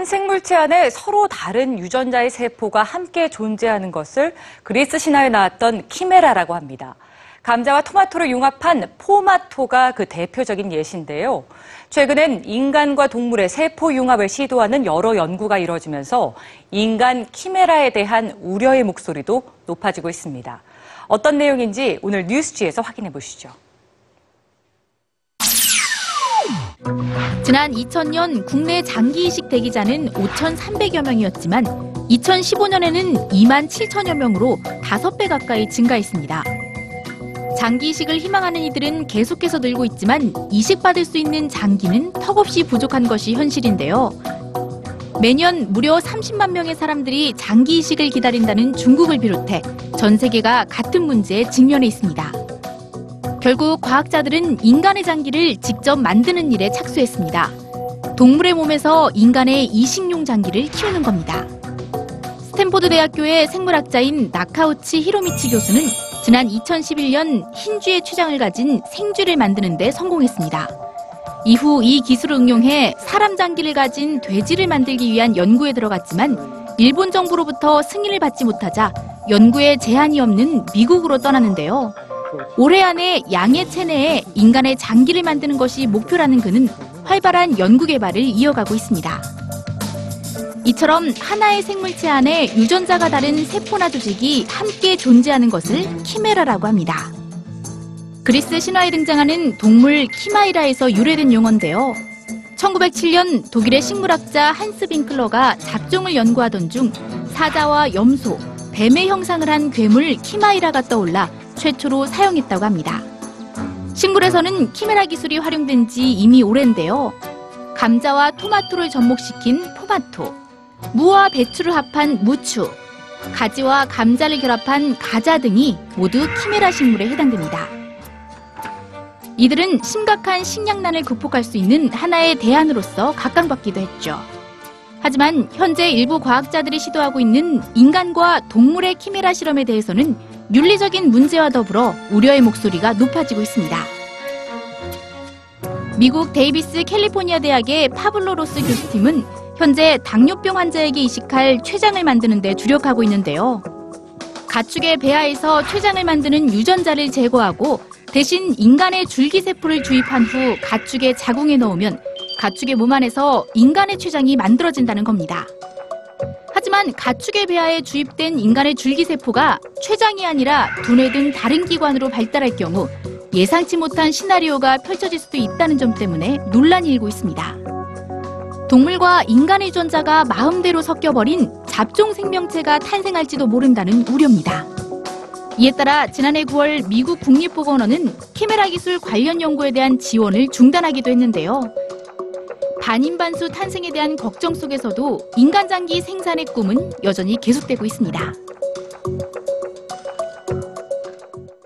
한 생물체 안에 서로 다른 유전자의 세포가 함께 존재하는 것을 그리스 신화에 나왔던 키메라라고 합니다. 감자와 토마토를 융합한 포마토가 그 대표적인 예시인데요. 최근엔 인간과 동물의 세포 융합을 시도하는 여러 연구가 이뤄지면서 인간 키메라에 대한 우려의 목소리도 높아지고 있습니다. 어떤 내용인지 오늘 뉴스지에서 확인해 보시죠. 지난 2000년 국내 장기 이식 대기자는 5,300여 명이었지만 2015년에는 2만 7천여 명으로 5배 가까이 증가했습니다. 장기 이식을 희망하는 이들은 계속해서 늘고 있지만 이식받을 수 있는 장기는 턱없이 부족한 것이 현실인데요. 매년 무려 30만 명의 사람들이 장기 이식을 기다린다는 중국을 비롯해 전 세계가 같은 문제에 직면해 있습니다. 결국 과학자들은 인간의 장기를 직접 만드는 일에 착수했습니다. 동물의 몸에서 인간의 이식용 장기를 키우는 겁니다. 스탠포드 대학교의 생물학자인 나카우치 히로미치 교수는 지난 2011년 흰쥐의 췌장을 가진 생쥐를 만드는 데 성공했습니다. 이후 이 기술을 응용해 사람 장기를 가진 돼지를 만들기 위한 연구에 들어갔지만 일본 정부로부터 승인을 받지 못하자 연구에 제한이 없는 미국으로 떠나는데요. 올해 안에 양의 체내에 인간의 장기를 만드는 것이 목표라는 그는 활발한 연구 개발을 이어가고 있습니다. 이처럼 하나의 생물체 안에 유전자가 다른 세포나 조직이 함께 존재하는 것을 키메라라고 합니다. 그리스 신화에 등장하는 동물 키마이라에서 유래된 용어인데요. 1907년 독일의 식물학자 한스 빈클러가 잡종을 연구하던 중 사자와 염소, 뱀의 형상을 한 괴물 키마이라가 떠올라 최초로 사용했다고 합니다. 식물에서는 키메라 기술이 활용된 지 이미 오랜데요. 감자와 토마토를 접목시킨 포마토, 무와 배추를 합한 무추, 가지와 감자를 결합한 가자 등이 모두 키메라 식물에 해당됩니다. 이들은 심각한 식량난을 극복할 수 있는 하나의 대안으로서 각광받기도 했죠. 하지만 현재 일부 과학자들이 시도하고 있는 인간과 동물의 키메라 실험에 대해서는 윤리적인 문제와 더불어 우려의 목소리가 높아지고 있습니다. 미국 데이비스 캘리포니아 대학의 파블로 로스 교수팀은 현재 당뇨병 환자에게 이식할 췌장을 만드는 데 주력하고 있는데요. 가축의 배아에서 췌장을 만드는 유전자를 제거하고 대신 인간의 줄기세포를 주입한 후 가축의 자궁에 넣으면 가축의 몸 안에서 인간의 췌장이 만들어진다는 겁니다. 하지만 가축의 배아에 주입된 인간의 줄기세포가 췌장이 아니라 두뇌 등 다른 기관으로 발달할 경우 예상치 못한 시나리오가 펼쳐질 수도 있다는 점 때문에 논란이 일고 있습니다. 동물과 인간의 유전자가 마음대로 섞여버린 잡종 생명체가 탄생할지도 모른다는 우려입니다. 이에 따라 지난해 9월 미국 국립보건원은 키메라 기술 관련 연구에 대한 지원을 중단하기도 했는데요. 반인반수 탄생에 대한 걱정 속에서도 인간 장기 생산의 꿈은 여전히 계속되고 있습니다.